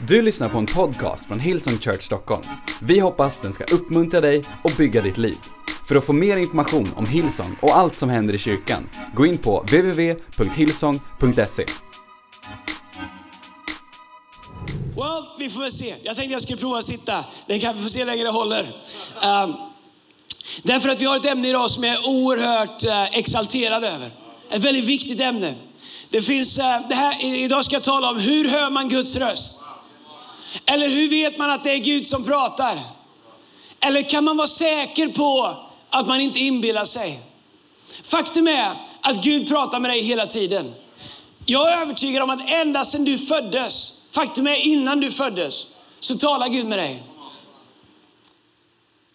Du lyssnar på en podcast från Hillsong Church Stockholm. Vi hoppas den ska uppmuntra dig och bygga ditt liv. För att få mer information om Hillsong och allt som händer i kyrkan, gå in på www.hillsong.se. Well, vi får väl se. Jag tänkte jag skulle prova att sitta. Den kan vi få se hur länge det håller. Um, därför att vi har ett ämne idag som jag är oerhört uh, exalterad över. Ett väldigt viktigt ämne. Det finns, uh, det här, idag ska jag tala om hur hör man Guds röst? Eller hur vet man att det är Gud som pratar? Eller kan man vara säker på att man inte inbillar sig? Faktum är att Gud pratar med dig hela tiden. Jag är övertygad om att ända sedan du föddes, faktum är innan du föddes, så talar Gud med dig.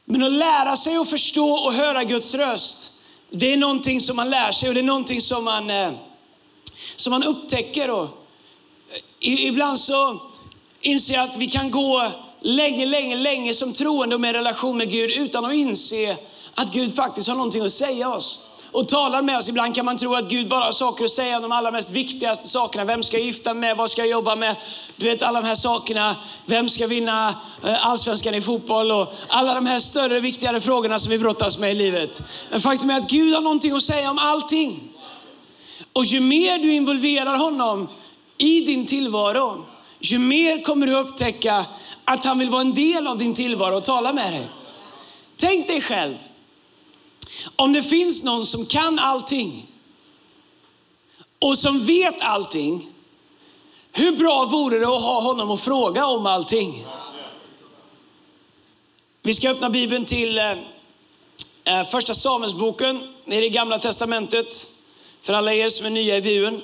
Men att lära sig att förstå och höra Guds röst, det är någonting som man lär sig och det är någonting som man, eh, som man upptäcker. Och eh, ibland så inse att vi kan gå länge, länge, länge som troende och med relation med Gud utan att inse att Gud faktiskt har någonting att säga oss och talar med oss. Ibland kan man tro att Gud bara har saker att säga om de allra mest viktigaste sakerna. Vem ska jag gifta mig med? Vad ska jag jobba med? Du vet alla de här sakerna. Vem ska vinna eh, allsvenskan i fotboll? Och alla de här större, viktigare frågorna som vi brottas med i livet. Men faktum är att Gud har någonting att säga om allting. Och ju mer du involverar honom i din tillvaro, ju mer kommer du upptäcka att han vill vara en del av din tillvaro och tala med dig. Tänk dig själv, om det finns någon som kan allting och som vet allting, hur bra vore det att ha honom att fråga om allting? Vi ska öppna Bibeln till eh, eh första Samuelsboken, nere i gamla testamentet, för alla er som är nya i Bibeln.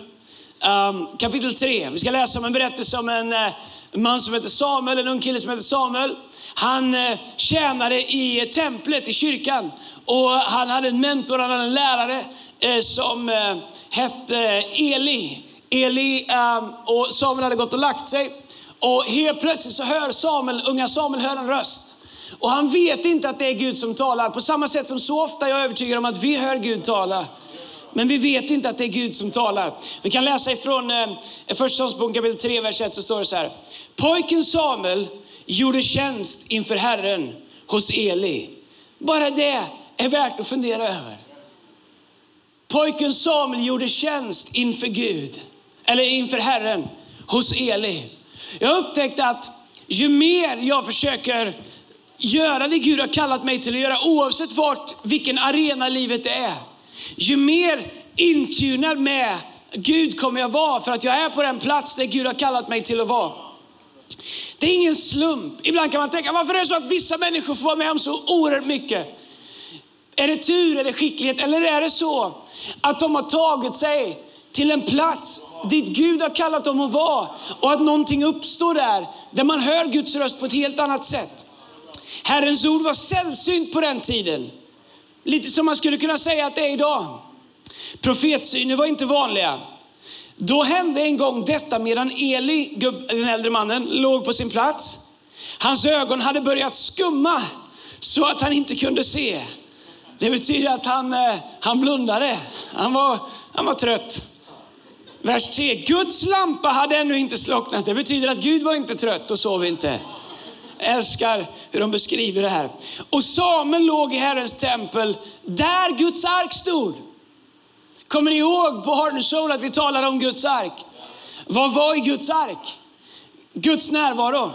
Um, kapitel 3. Vi ska läsa om en berättelse om en, uh, man som heter Samuel, en ung kille som heter Samuel. Han uh, tjänade i templet, i kyrkan. Och han hade en mentor, han hade en lärare uh, som uh, hette Eli. Eli um, och Samuel hade gått och lagt sig. Och helt plötsligt så hör Samuel, unga Samuel hör en röst. Och han vet inte att det är Gud som talar. På samma sätt som så ofta jag är övertygad om att vi hör Gud tala. Men vi vet inte att det är Gud som talar. Vi kan läsa ifrån eh, Första Samuelsboken kapitel 3, vers 1 så står det så här. Pojken Samuel gjorde tjänst inför Herren hos Eli. Bara det är värt att fundera över. Pojken Samuel gjorde tjänst inför Gud, eller inför Herren hos Eli. Jag upptäckte att ju mer jag försöker göra det Gud har kallat mig till att göra, oavsett vart, vilken arena livet det är, ju mer intunad med Gud kommer jag vara för att jag är på den plats där Gud har kallat mig till att vara. Det är ingen slump. Ibland kan man tänka, varför är det så att vissa människor får vara med om så oerhört mycket? Är det tur, är det skicklighet eller är det så att de har tagit sig till en plats dit Gud har kallat dem att vara och att någonting uppstår där, där man hör Guds röst på ett helt annat sätt. Herrens ord var sällsynt på den tiden. Lite som man skulle kunna säga att det är idag. Profetsyner var inte vanliga. Då hände en gång detta medan Eli, den äldre mannen, låg på sin plats. Hans ögon hade börjat skumma så att han inte kunde se. Det betyder att han, eh, han blundade. Han var, han var trött. Vers 3. Guds lampa hade ännu inte slocknat. Det betyder att Gud var inte trött och sov inte. Jag älskar hur de beskriver det här. Och Samuel låg i Herrens tempel där Guds ark stod. Kommer ni ihåg på Heart and Soul att vi talade om Guds ark? Vad var i Guds ark? Guds närvaro.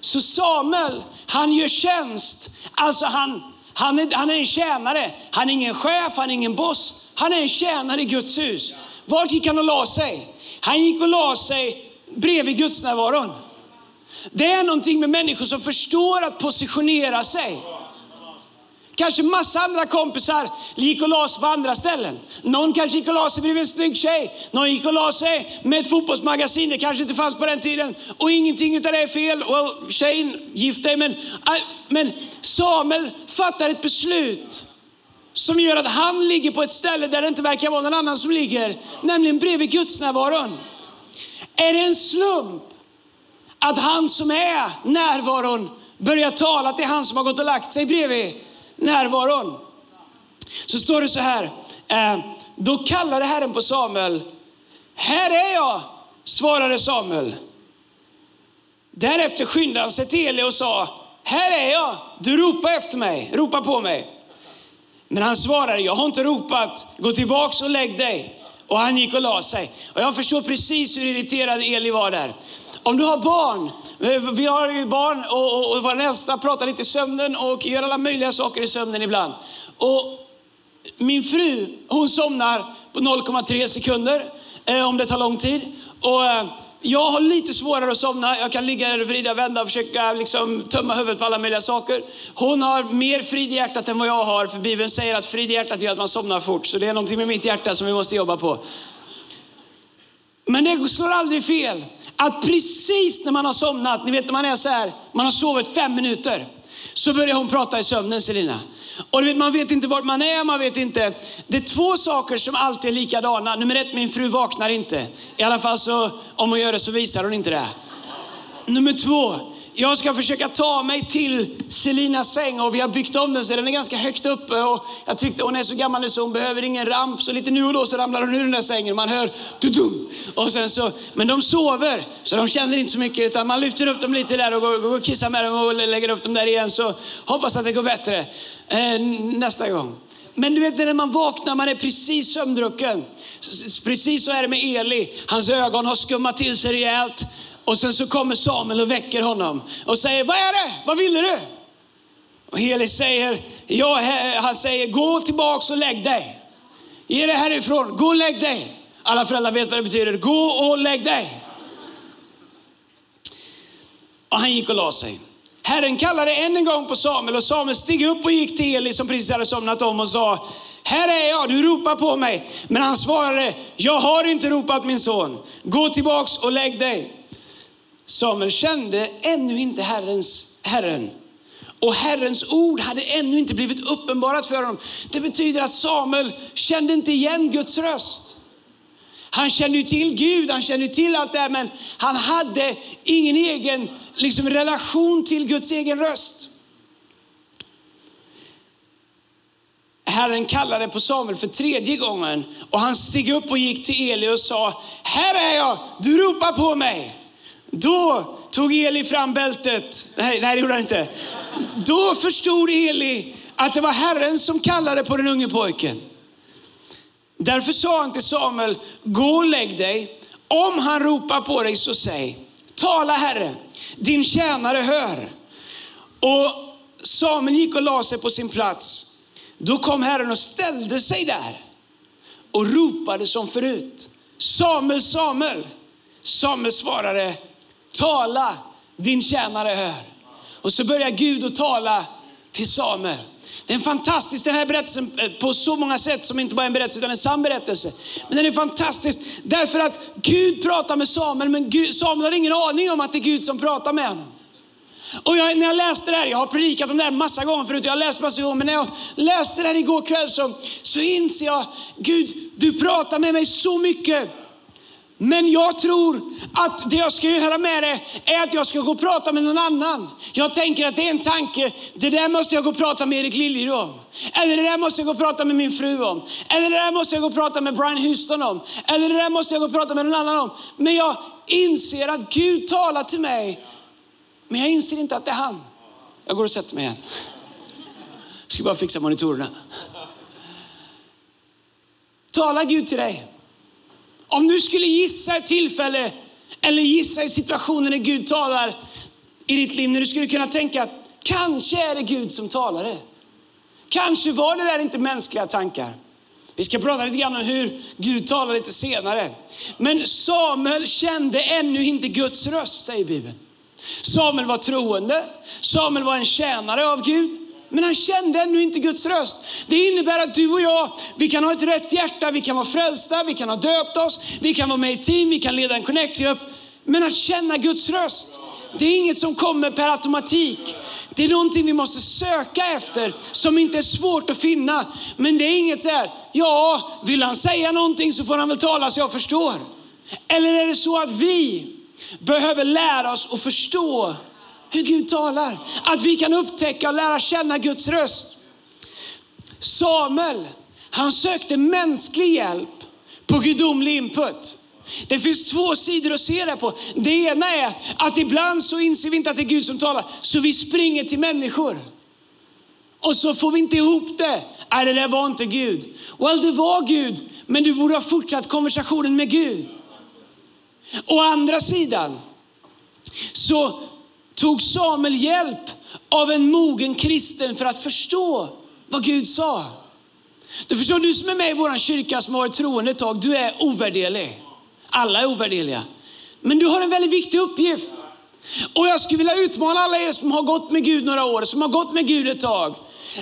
Så Samuel, han gör tjänst. Alltså han, han, är, han är en tjänare. Han är ingen chef, han är ingen boss. Han är en tjänare i Guds hus. Vart gick han och la sig? Han gick och la sig bredvid Guds närvaron. Det är någonting med människor som förstår att positionera sig. Kanske massa andra kompisar gick och la sig på andra ställen. Någon kanske gick och la sig bredvid en snygg tjej. Någon gick och la sig med ett fotbollsmagasin. Det kanske inte fanns på den tiden. Och ingenting utav det är fel. Well, tjejen, gift dig. Men, äh, men Samuel fattar ett beslut som gör att han ligger på ett ställe där det inte verkar vara någon annan som ligger. Nämligen bredvid Guds närvaron. Är det en slump att han som är närvaron börjar tala till han som har gått och lagt sig bredvid närvaron. Så står det så här, eh, då kallade Herren på Samuel. Här är jag, svarade Samuel. Därefter skyndade han sig till Eli och sa, här är jag, du ropar efter mig, ropa på mig. Men han svarade, jag har inte ropat, gå tillbaks och lägg dig. Och han gick och la sig. Och jag förstår precis hur irriterad Eli var där. Om du har barn, eh, vi har ju barn och, och, och vår nästa pratar lite i sömnen och gör alla möjliga saker i sömnen ibland. Och min fru, hon somnar på 0,3 sekunder eh, om det tar lång tid. Och eh, jag har lite svårare att somna. Jag kan ligga där och vrida, och vända och försöka liksom, tömma huvudet på alla möjliga saker. Hon har mer frid i hjärtat än vad jag har, för Bibeln säger att frid i hjärtat gör att man somnar fort. Så det är någonting med mitt hjärta som vi måste jobba på. Men det slår aldrig fel att precis när man har somnat, ni vet när man är så här, man har sovit fem minuter, så börjar hon prata i sömnen Selina. Och du vet, man vet inte vart man är, man vet inte. Det är två saker som alltid är likadana. Nummer ett, min fru vaknar inte. I alla fall så, om hon gör det så visar hon inte det. Nummer två, jag ska försöka ta mig till Selinas säng och vi har byggt om den så den är ganska högt uppe. Och jag tyckte hon är så gammal nu så hon behöver ingen ramp. Så lite nu och då så ramlar hon ur den där sängen och man hör tudum. Och sen så, men de sover så de känner inte så mycket utan man lyfter upp dem lite där och går, går och kissar med dem och lägger upp dem där igen. Så hoppas att det går bättre eh, nästa gång. Men du vet när man vaknar, man är precis sömndrucken. Precis så är det med Eli. Hans ögon har skummat till sig rejält. Och sen så kommer Samuel och väcker honom och säger, vad är det? Vad ville du? Och Heli säger, ja, han säger, gå tillbaks och lägg dig. Ge dig härifrån, gå och lägg dig. Alla föräldrar vet vad det betyder, gå och lägg dig. Och han gick och la sig. Herren kallade än en gång på Samuel och Samuel steg upp och gick till Eli som precis hade somnat om och sa, här är jag, du ropar på mig. Men han svarade, jag har inte ropat min son. Gå tillbaks och lägg dig. Samuel kände ännu inte Herrens, Herren. Och Herrens ord hade ännu inte blivit uppenbarat för honom. Det betyder att Samuel kände inte igen Guds röst. Han kände ju till Gud, han kände till allt det här, men han hade ingen egen liksom, relation till Guds egen röst. Herren kallade på Samuel för tredje gången och han steg upp och gick till Eli och sa, här är jag, du ropar på mig. Då tog Eli fram bältet. Nej, nej det gjorde han inte. Då förstod Eli att det var Herren som kallade på den unge pojken. Därför sa han till Samuel, gå och lägg dig. Om han ropar på dig så säg, tala Herre, din tjänare hör. Och Samuel gick och la sig på sin plats. Då kom Herren och ställde sig där och ropade som förut. Samuel, Samuel. Samuel svarade, tala, din tjänare hör. Och så börjar Gud att tala till Samuel. Det är fantastiskt, den här berättelsen eh, på så många sätt som inte bara är en berättelse utan en sann berättelse. Men den är fantastisk därför att Gud pratar med Samuel, men Gud, Samuel har ingen aning om att det är Gud som pratar med honom. Och jag, när jag läste det här, jag har predikat om det här massa gånger förut, jag har läst massa gånger, men när jag läste det här igår kväll så, så inser jag, Gud, du pratar med mig så mycket men jag tror att det jag ska göra med det är att jag ska gå och prata med någon annan. Jag tänker att det är en tanke, det där måste jag gå och prata med Erik Liljer om. Eller det där måste jag gå och prata med min fru om. Eller det där måste jag gå och prata med Brian Houston om. Eller det där måste jag gå och prata med någon annan om. Men jag inser att Gud talar till mig. Men jag inser inte att det är han. Jag går och sätter mig igen. Jag ska bara fixa monitorerna. Talar Gud till dig? Om du skulle gissa ett tillfälle eller gissa i situationen när Gud talar i ditt liv, när du skulle kunna tänka, att kanske är det Gud som talar det. Kanske var det där inte mänskliga tankar. Vi ska prata lite grann om hur Gud talar lite senare. Men Samuel kände ännu inte Guds röst, säger Bibeln. Samuel var troende, Samuel var en tjänare av Gud. Men han kände ännu inte Guds röst. Det innebär att du och jag, vi kan ha ett rätt hjärta, vi kan vara frälsta, vi kan ha döpt oss, vi kan vara med i team, vi kan leda en connect-grupp. Men att känna Guds röst, det är inget som kommer per automatik. Det är någonting vi måste söka efter som inte är svårt att finna. Men det är inget så här, ja, vill han säga någonting så får han väl tala så jag förstår. Eller är det så att vi behöver lära oss att förstå hur Gud talar. Att vi kan upptäcka och lära känna Guds röst. Samuel, han sökte mänsklig hjälp på gudomlig input. Det finns två sidor att se det på. Det ena är att ibland så inser vi inte att det är Gud som talar, så vi springer till människor. Och så får vi inte ihop det. Nej, det där var inte Gud. Well, det var Gud, men du borde ha fortsatt konversationen med Gud. Å andra sidan så tog Samuel hjälp av en mogen kristen för att förstå vad Gud sa. Du förstår, du som är med i vår kyrka som har varit troende ett tag, du är ovärderlig. Alla är ovärderliga. Men du har en väldigt viktig uppgift. Och jag skulle vilja utmana alla er som har gått med Gud några år, som har gått med Gud ett tag,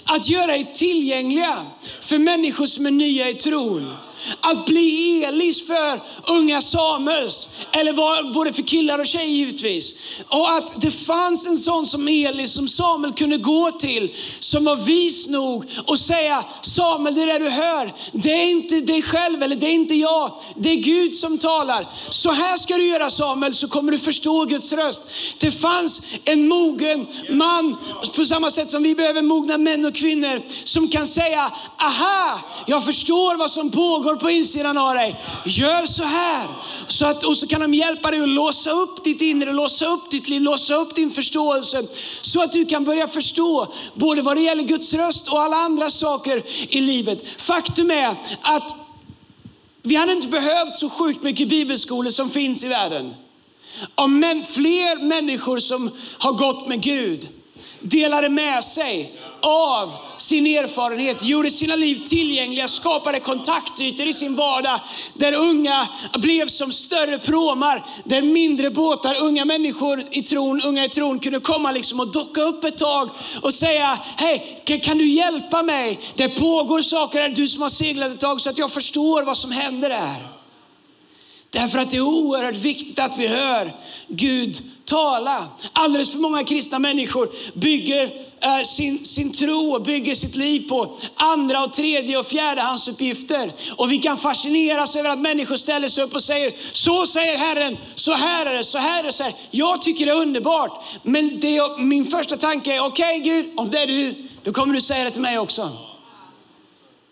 att göra er tillgängliga för människor som är nya i tron. Att bli Elis för unga Samuels, eller var, både för killar och tjejer givetvis. Och att det fanns en sån som Elis som Samuel kunde gå till, som var vis nog och säga Samuel, det där du hör, det är inte dig själv eller det är inte jag, det är Gud som talar. Så här ska du göra Samuel, så kommer du förstå Guds röst. Det fanns en mogen man, på samma sätt som vi behöver mogna män och kvinnor, som kan säga, aha, jag förstår vad som pågår människor på insidan av dig. Gör så här. Så att, och så kan de hjälpa dig att låsa upp ditt inre, låsa upp ditt liv, låsa upp din förståelse. Så att du kan börja förstå både vad det gäller Guds röst och alla andra saker i livet. Faktum är att vi hade inte behövt så sjukt mycket bibelskolor som finns i världen. Om fler människor som har gått med Gud delade med sig av sin erfarenhet, gjorde sina liv tillgängliga, skapade kontaktytor i sin vardag där unga blev som större pråmar, där mindre båtar, unga människor i tron, unga i tron kunde komma liksom och docka upp ett tag och säga, hej, kan du hjälpa mig? Det pågår saker här, du som har seglat ett tag så att jag förstår vad som händer där. Därför att det är oerhört viktigt att vi hör Gud tala. Alldeles för många kristna människor bygger eh, sin, sin tro och bygger sitt liv på andra och tredje och fjärdehandsuppgifter. Och vi kan fascineras över att människor ställer sig upp och säger, så säger Herren, så här är det, så här är det. Så här. Jag tycker det är underbart. Men det, min första tanke är, okej okay, Gud, om det är du, då kommer du säga det till mig också.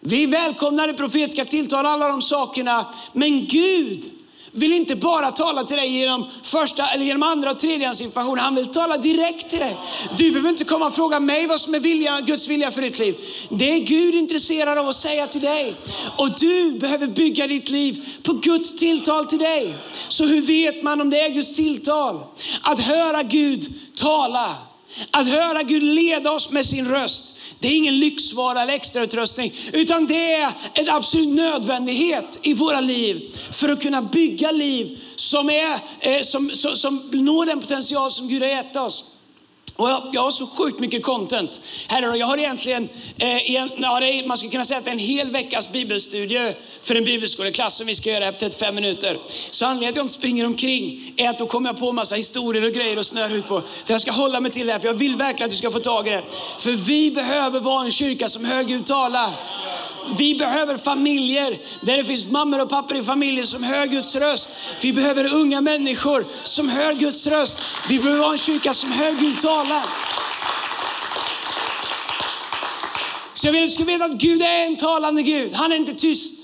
Vi välkomnar det profetiska tilltal, alla de sakerna. Men Gud vill inte bara tala till dig genom första eller genom andra och tredjehandsinformation. Han vill tala direkt till dig. Du behöver inte komma och fråga mig vad som är vilja, Guds vilja för ditt liv. Det är Gud intresserad av att säga till dig. Och du behöver bygga ditt liv på Guds tilltal till dig. Så hur vet man om det är Guds tilltal? Att höra Gud tala. Att höra Gud leda oss med sin röst. Det är ingen lyxvara eller extrautrustning, utan det är en absolut nödvändighet i våra liv för att kunna bygga liv som, är, eh, som, som, som når den potential som Gud har gett oss. Och jag, jag, har så sjukt mycket content. Här jag har egentligen, eh, en, ja, är, man skulle kunna säga att det är en hel veckas bibelstudie för en bibelskoleklass som vi ska göra på 35 minuter. Så anledningen till att jag inte springer omkring är att då kommer jag på massa historier och grejer och snör ut på. Så jag ska hålla mig till det här, för jag vill verkligen att du ska få tag i det. För vi behöver vara en kyrka som högljutt talar. Vi behöver familjer där det finns mammor och pappor i familjen som hör Guds röst. Vi behöver unga människor som hör Guds röst. Vi behöver ha en kyrka som hör Gud tala. Så jag vill att du ska veta att Gud är en talande Gud. Han är inte tyst.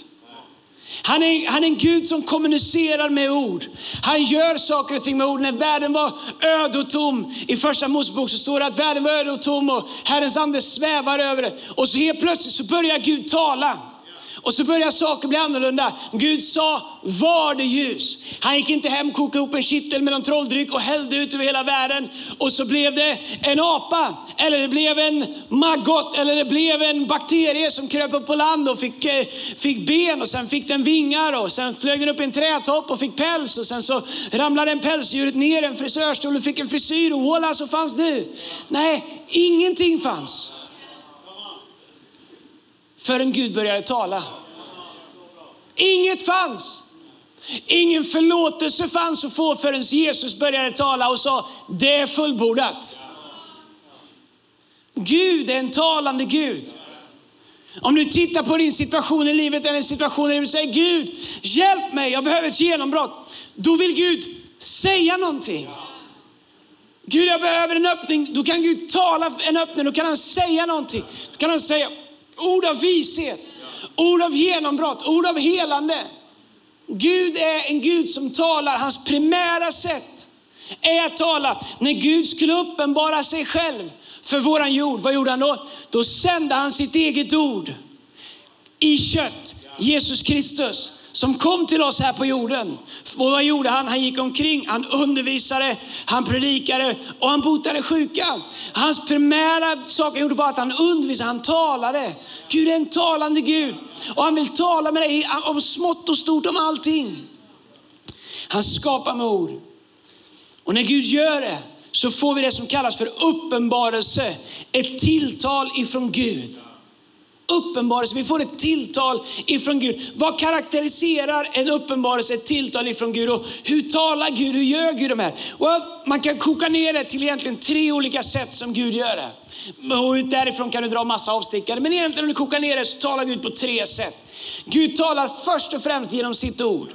Han är, han är en Gud som kommunicerar med ord. Han gör saker och ting med ord. När världen var öd och tom, i första Mosebok så står det att världen var öd och tom och Herrens ande svävar över det. Och så helt plötsligt så börjar Gud tala. Och så börjar saker bli annorlunda. Gud sa, var det ljus. Han gick inte hem, kokade ihop en kittel med någon trolldryck och hällde ut över hela världen. Och så blev det en apa, eller det blev en maggot, eller det blev en bakterie som kröp upp på land och fick, eh, fick ben och sen fick den vingar och sen flög den upp i en trädtopp och fick päls och sen så ramlade en pälsdjuret ner i en frisörstol och fick en frisyr och voilà så fanns du. Nej, ingenting fanns förrän Gud började tala. Inget fanns. Ingen förlåtelse fanns att få förrän Jesus började tala och sa, det är fullbordat. Gud är en talande Gud. Om du tittar på din situation i livet eller en situation där du säger Gud, hjälp mig, jag behöver ett genombrott. Då vill Gud säga någonting. Gud, jag behöver en öppning. Då kan Gud tala en öppning, då kan han säga någonting. Då kan han säga ord av vishet, ord av genombrott, ord av helande. Gud är en Gud som talar, hans primära sätt är att tala. När Gud skulle uppenbara sig själv för våran jord, vad gjorde han då? Då sände han sitt eget ord i kött, Jesus Kristus som kom till oss här på jorden. Och vad gjorde han? Han gick omkring, han undervisade, han predikade och han botade sjuka. Hans primära sak han gjorde var att han undervisade, han talade. Gud är en talande Gud och han vill tala med dig om smått och stort, om allting. Han skapar med ord. Och när Gud gör det så får vi det som kallas för uppenbarelse, ett tilltal ifrån Gud uppenbarelse. Vi får ett tilltal ifrån Gud. Vad karaktäriserar en uppenbarelse, ett tilltal ifrån Gud? Och hur talar Gud? Hur gör Gud de här? Well, man kan koka ner det till egentligen tre olika sätt som Gud gör det. Och därifrån kan du dra massa avstickare. Men egentligen om du kokar ner det så talar Gud på tre sätt. Gud talar först och främst genom sitt ord.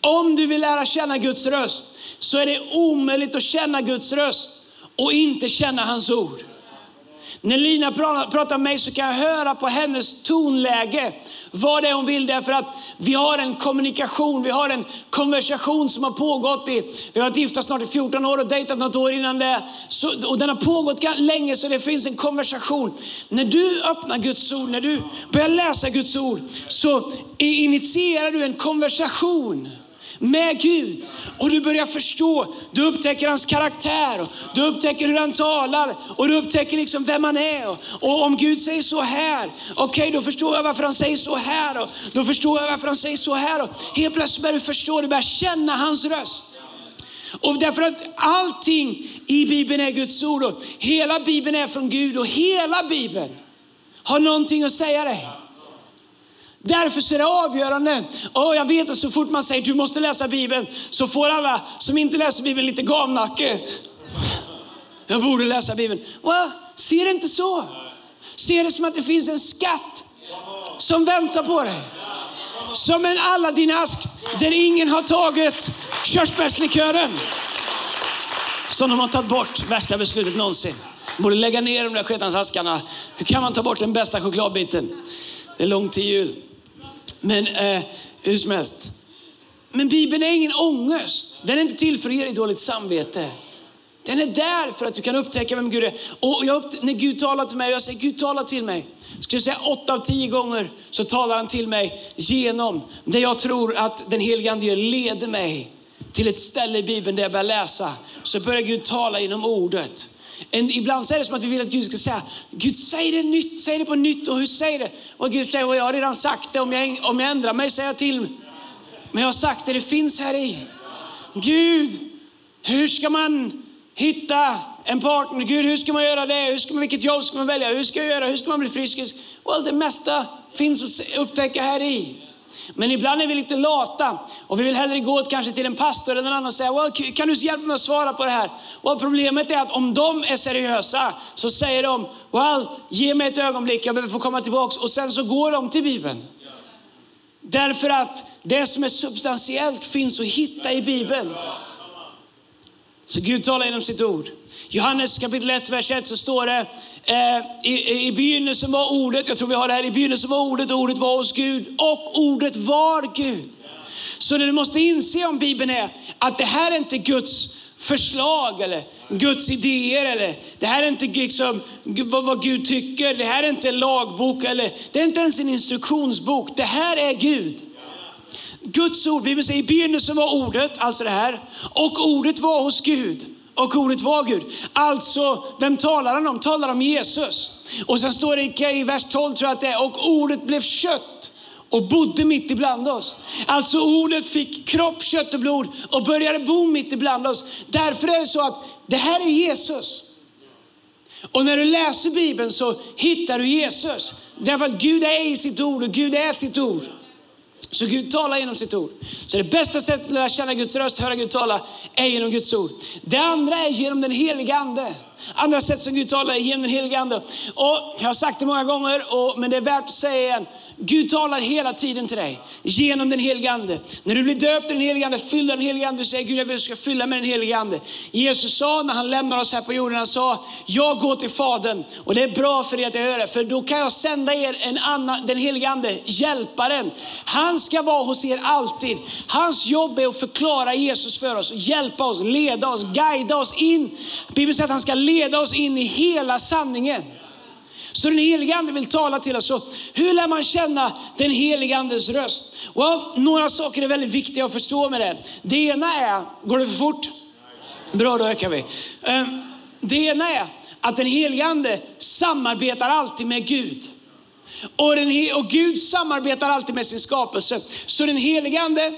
Om du vill lära känna Guds röst så är det omöjligt att känna Guds röst och inte känna hans ord. När Lina pratar med mig så kan jag höra på hennes tonläge vad det är hon vill. Därför att vi har en kommunikation, vi har en konversation som har pågått i, vi har varit gifta snart i 14 år och dejtat något år innan det. Så, och den har pågått länge så det finns en konversation. När du öppnar Guds ord, när du börjar läsa Guds ord så initierar du en konversation med Gud. Och du börjar förstå, du upptäcker hans karaktär, och du upptäcker hur han talar och du upptäcker liksom vem han är. Och, om Gud säger så här, okej okay, då förstår jag varför han säger så här. Och då förstår jag varför han säger så här. Och helt plötsligt börjar du förstå, du börjar känna hans röst. Och därför att allting i Bibeln är Guds ord och hela Bibeln är från Gud och hela Bibeln har någonting att säga dig. Därför så är det avgörande. Och jag vet att så fort man säger du måste läsa Bibeln så får alla som inte läser Bibeln lite gamnacke. Jag borde läsa Bibeln. Well, se det inte så. Se det som att det finns en skatt som väntar på dig. Som en Aladdin-ask där ingen har tagit körsbärslikören. Som de har tagit bort, värsta beslutet någonsin. Borde lägga ner de där sketansaskarna. Hur kan man ta bort den bästa chokladbiten? Det är långt till jul. Men eh, hur som helst. Men Bibeln är ingen ångest. Den är inte till för att ge dig dåligt samvete. Den är där för att du kan upptäcka vem Gud är. Och jag, när Gud talar till mig, och jag säger Gud talar till mig. Skulle jag säga åtta av tio gånger så talar han till mig genom det jag tror att den helige Ande gör, leder mig till ett ställe i Bibeln där jag börjar läsa. Så börjar Gud tala genom ordet. En, ibland så är det som att vi vill att Gud ska säga, Gud säg det nytt, säg det på nytt och hur säger det? Och Gud säger, och jag har redan sagt det, om jag, om jag ändrar mig säger jag till. Men jag har sagt det, det finns här i. Gud, hur ska man hitta en partner? Gud, hur ska man göra det? Hur ska man, vilket jobb ska man välja? Hur ska jag göra? Hur ska man bli frisk? Well, det mesta finns att upptäcka här i. Men ibland är vi lite lata och vi vill hellre gå kanske till en pastor eller någon annan och säga, well, kan du hjälpa mig att svara på det här? Och problemet är att om de är seriösa så säger de, well, ge mig ett ögonblick, jag behöver få komma tillbaks och sen så går de till Bibeln. Därför att det som är substantiellt finns att hitta i Bibeln. Så Gud talar genom sitt ord. Johannes kapitel 1, vers 1 så står det, eh, i, i begynnelsen var ordet, jag tror vi har det här, i begynnelsen var ordet, ordet var hos Gud och ordet var Gud. Så det du måste inse om Bibeln är att det här är inte Guds förslag eller Guds idéer eller det här är inte liksom vad, vad Gud tycker. Det här är inte en lagbok eller det är inte ens en instruktionsbok. Det här är Gud. Guds ord, Bibeln säger i begynnelsen var ordet, alltså det här, och ordet var hos Gud och ordet var Gud. Alltså, vem talar han om? Talar om Jesus. Och sen står det i vers 12 tror jag att det är, och ordet blev kött och bodde mitt ibland oss. Alltså ordet fick kropp, kött och blod och började bo mitt ibland oss. Därför är det så att det här är Jesus. Och när du läser Bibeln så hittar du Jesus. Därför att Gud är i sitt ord och Gud är sitt ord. Så Gud talar genom sitt ord. Så det bästa sättet att lära känna Guds röst, höra Gud tala, är genom Guds ord. Det andra är genom den heliga ande. Andra sätt som Gud talar är genom den helige Ande. Och jag har sagt det många gånger, och, men det är värt att säga igen. Gud talar hela tiden till dig genom den helige Ande. När du blir döpt i den helige Ande, fyller den helige Ande, du säger Gud jag vill att du ska fylla med den helige Ande. Jesus sa när han lämnar oss här på jorden, han sa, jag går till Fadern och det är bra för er att jag gör det, för då kan jag sända er en annan, den helige Ande, hjälparen. Han ska vara hos er alltid. Hans jobb är att förklara Jesus för oss, hjälpa oss, leda oss, guida oss in. Bibeln säger att han ska leda oss in i hela sanningen. Så den helige Ande vill tala till oss. Så hur lär man känna den helige Andes röst? Well, några saker är väldigt viktiga att förstå med det. Det ena är, går det för fort? Bra, då ökar vi. Ehm, det ena är att den helige Ande samarbetar alltid med Gud. Och, den, och Gud samarbetar alltid med sin skapelse. Så den helige Ande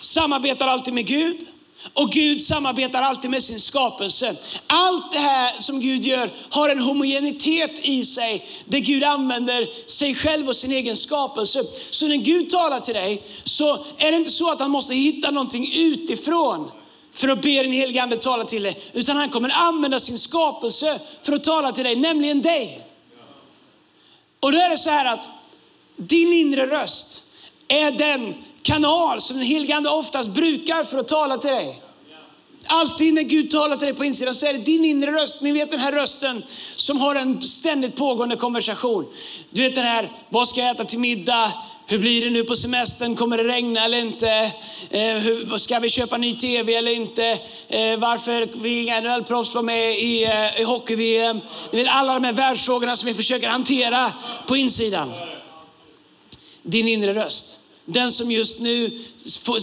samarbetar alltid med Gud. Och Gud samarbetar alltid med sin skapelse. Allt det här som Gud gör har en homogenitet i sig, där Gud använder sig själv och sin egen skapelse. Så när Gud talar till dig, så är det inte så att han måste hitta någonting utifrån för att be den helige Ande tala till dig, utan han kommer använda sin skapelse för att tala till dig, nämligen dig. Och då är det så här att din inre röst är den kanal som den helige Ande oftast brukar för att tala till dig. Alltid när Gud talar till dig på insidan så är det din inre röst. Ni vet den här rösten som har en ständigt pågående konversation. Du vet den här, vad ska jag äta till middag? Hur blir det nu på semestern? Kommer det regna eller inte? Eh, hur, ska vi köpa ny TV eller inte? Eh, varför vill inga NHL-proffs vara med i, eh, i hockey-VM? Ni vet alla de här världsfrågorna som vi försöker hantera på insidan. Din inre röst. Den som just nu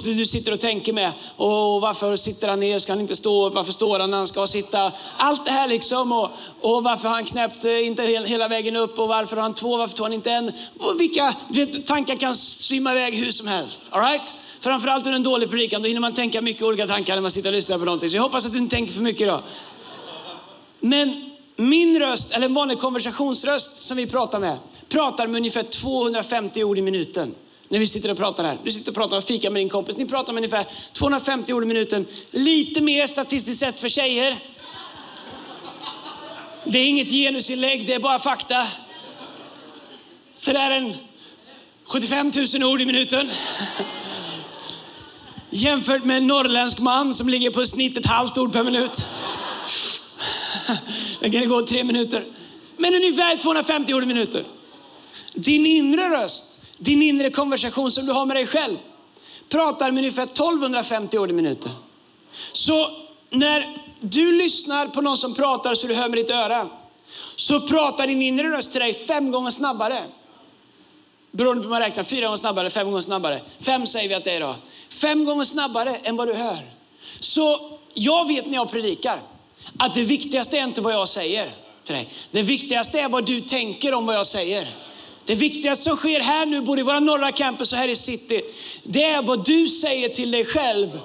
du sitter och tänker med. Åh, varför sitter han ner? Ska han inte stå? Varför står han när han ska sitta? Allt det här liksom. Och, och varför har han knäppt eh, inte hela vägen upp? Och varför har han två? Varför tog han inte en? Vilka vet, tankar kan svimma iväg hur som helst. All right? Framförallt under en dålig predikan, då hinner man tänka mycket olika tankar när man sitter och lyssnar på någonting. Så jag hoppas att du inte tänker för mycket då. Men min röst, eller en vanlig konversationsröst som vi pratar med, pratar med ungefär 250 ord i minuten när vi sitter och pratar här. Du sitter och pratar och fikar med din kompis. Ni pratar med ungefär 250 ord i minuten. Lite mer statistiskt sett för tjejer. Det är inget genusinlägg, det är bara fakta. Så det är en 75 000 ord i minuten. Jämfört med en norrländsk man som ligger på snitt ett halvt ord per minut. Det kan gå tre minuter. Men ungefär 250 ord i minuten. Din inre röst din inre konversation som du har med dig själv pratar med ungefär 1250 ord i minuten. Så när du lyssnar på någon som pratar så du hör med ditt öra, så pratar din inre röst till dig fem gånger snabbare. Beroende på hur man räknar, fyra gånger snabbare, fem gånger snabbare. Fem säger vi att det är idag. Fem gånger snabbare än vad du hör. Så jag vet när jag predikar att det viktigaste är inte vad jag säger till dig. Det viktigaste är vad du tänker om vad jag säger. Det viktigaste som sker här nu, både i våra norra campus och här i city, det är vad du säger till dig själv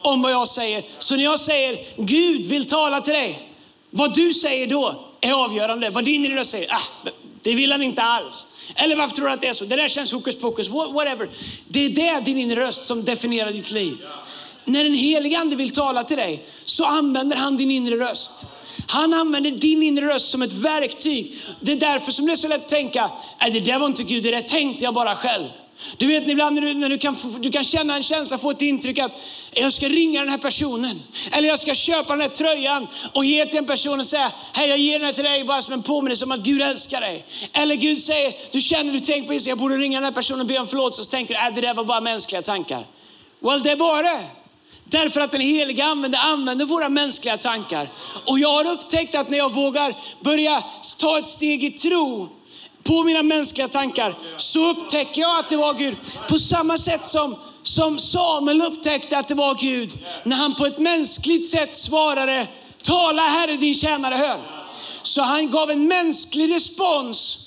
om vad jag säger. Så när jag säger Gud vill tala till dig, vad du säger då är avgörande. Vad din röst säger, ah, det vill han inte alls. Eller varför tror du att det är så? Det där känns hokus pokus, whatever. Det är det din inre röst som definierar ditt liv. När den helige ande vill tala till dig så använder han din inre röst. Han använder din inre röst som ett verktyg. Det är därför som det är så lätt att tänka, nej det där var inte Gud, det där tänkte jag bara själv. Du vet ibland när du, när du, kan, du kan känna en känsla, få ett intryck att äh, jag ska ringa den här personen. Eller jag ska köpa den här tröjan och ge till en person och säga, hej jag ger den här till dig bara som en påminnelse om att Gud älskar dig. Eller Gud säger, du känner, du tänker på Jesus, jag borde ringa den här personen och be om förlåtelse. Så tänker du, äh, det där var bara mänskliga tankar. Well det var det. Därför att den heliga använder, använder våra mänskliga tankar. Och jag har upptäckt att när jag vågar börja ta ett steg i tro på mina mänskliga tankar så upptäcker jag att det var Gud. På samma sätt som, som Samuel upptäckte att det var Gud när han på ett mänskligt sätt svarade, tala Herre din tjänare hör. Så han gav en mänsklig respons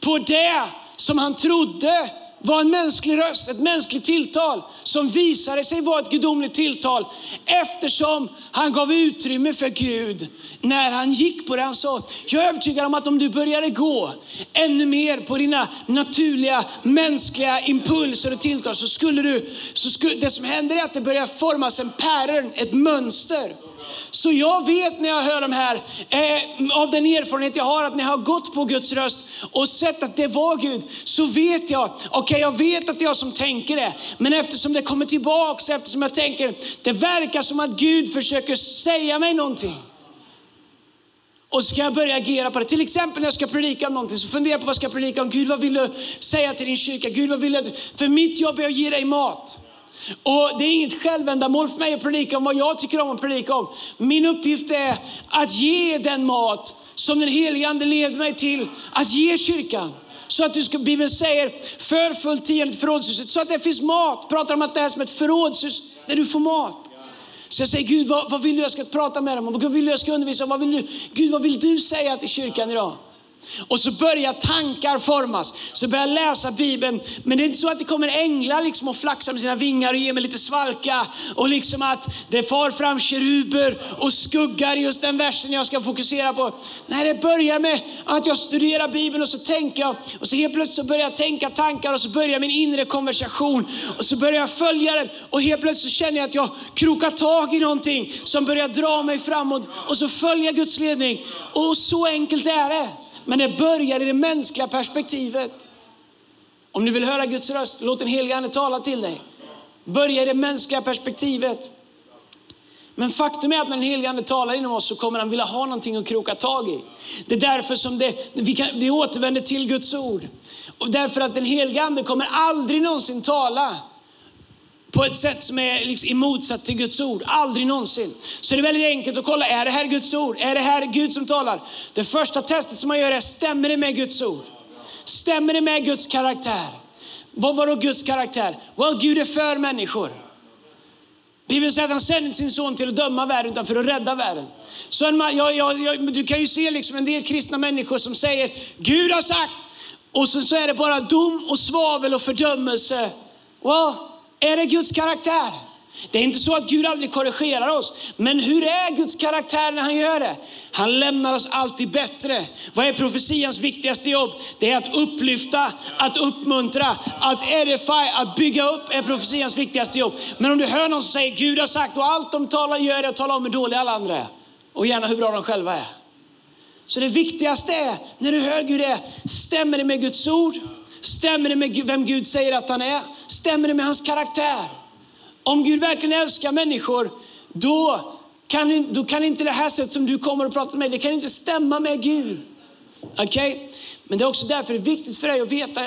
på det som han trodde var en mänsklig röst, ett mänskligt tilltal som visade sig vara ett gudomligt tilltal eftersom han gav utrymme för Gud när han gick på det. Han sa, jag är övertygad om att om du började gå ännu mer på dina naturliga mänskliga impulser och tilltal så skulle du, så skulle, det som händer är att det börjar formas en pattern, ett mönster så jag vet när jag hör de här, eh, av den erfarenhet jag har, att när jag har gått på Guds röst och sett att det var Gud, så vet jag, okej okay, jag vet att det är jag som tänker det. Men eftersom det kommer tillbaks, eftersom jag tänker, det verkar som att Gud försöker säga mig någonting. Och så ska jag börja agera på det. Till exempel när jag ska predika om någonting, så funderar jag på vad jag ska predika om. Gud vad vill du säga till din kyrka? Gud vad vill du? För mitt jobb är att ge dig mat. Och Det är inget självändamål för mig att predika om vad jag tycker om att predika om. Min uppgift är att ge den mat som den helige Ande leder mig till att ge kyrkan. Så att du ska, Bibeln säger, för fullt tionde till förrådshuset, så att det finns mat. Pratar om att det är som ett förrådshus där du får mat. Så jag säger, Gud vad, vad vill du jag ska prata med dem om? Vad vill du jag ska undervisa om? Vad vill du, Gud vad vill du säga till kyrkan idag? Och så börjar tankar formas. Så börjar jag läsa Bibeln. Men det är inte så att det kommer änglar liksom och flaxar med sina vingar och ger mig lite svalka. Och liksom att det far fram keruber och skuggar just den versen jag ska fokusera på. Nej, det börjar med att jag studerar Bibeln och så tänker jag. Och så helt plötsligt så börjar jag tänka tankar och så börjar min inre konversation. Och så börjar jag följa den och helt plötsligt så känner jag att jag krokar tag i någonting som börjar dra mig framåt. Och så följer jag Guds ledning. Och så enkelt är det. Men det börjar i det mänskliga perspektivet. Om du vill höra Guds röst, låt den helige Ande tala till dig. Börja i det mänskliga perspektivet. Men faktum är att när den helige Ande talar inom oss så kommer han vilja ha någonting att kroka tag i. Det är därför som det, vi, kan, vi återvänder till Guds ord. Och därför att den helige Ande kommer aldrig någonsin tala på ett sätt som är liksom i motsats till Guds ord. Aldrig någonsin. Så det är väldigt enkelt att kolla, är det här Guds ord? Är det här Gud som talar? Det första testet som man gör är, stämmer det med Guds ord? Stämmer det med Guds karaktär? Vad var då Guds karaktär? Well, Gud är för människor. Bibeln säger att han sände sin son till att döma världen utan för att rädda världen. Så en, ja, ja, ja, du kan ju se liksom en del kristna människor som säger, Gud har sagt, och så, så är det bara dom och svavel och fördömelse. Well, är det Guds karaktär? Det är inte så att Gud aldrig korrigerar oss, men hur är Guds karaktär när han gör det? Han lämnar oss alltid bättre. Vad är profetians viktigaste jobb? Det är att upplyfta, att uppmuntra, att edify, att bygga upp är profetians viktigaste jobb. Men om du hör någon som säger Gud har sagt och allt de talar gör är att tala om hur dåliga alla andra är. Och gärna hur bra de själva är. Så det viktigaste är, när du hör Gud är, stämmer det med Guds ord? Stämmer det med vem Gud säger att han är? Stämmer det med hans karaktär? Om Gud verkligen älskar människor, då kan, då kan inte det här sättet som du kommer och pratar med mig, det kan inte stämma med Gud. Okej? Okay? Men det är också därför det är viktigt för dig att veta,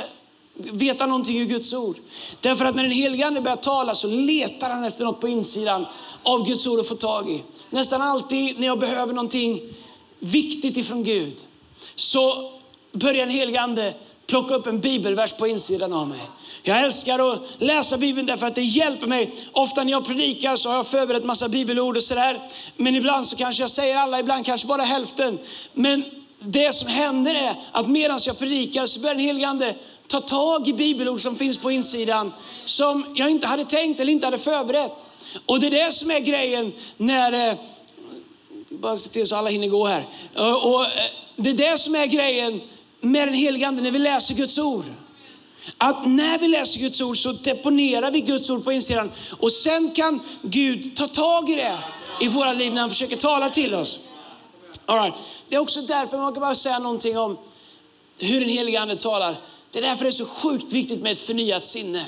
veta någonting ur Guds ord. Därför att när den helige Ande börjar tala så letar han efter något på insidan av Guds ord att få tag i. Nästan alltid när jag behöver någonting viktigt ifrån Gud så börjar den helige Ande plocka upp en bibelvers på insidan av mig. Jag älskar att läsa Bibeln därför att det hjälper mig. Ofta när jag predikar så har jag förberett massa bibelord och sådär. Men ibland så kanske jag säger alla, ibland kanske bara hälften. Men det som händer är att medan jag predikar så börjar den helige Ande ta tag i bibelord som finns på insidan som jag inte hade tänkt eller inte hade förberett. Och det är det som är grejen när, eh, bara se till så alla hinner gå här. Eh, och eh, det är det som är grejen med den helige Ande när vi läser Guds ord. Att när vi läser Guds ord så deponerar vi Guds ord på insidan och sen kan Gud ta tag i det i våra liv när han försöker tala till oss. All right. Det är också därför man kan bara säga någonting om hur den helige Ande talar. Det är därför det är så sjukt viktigt med ett förnyat sinne.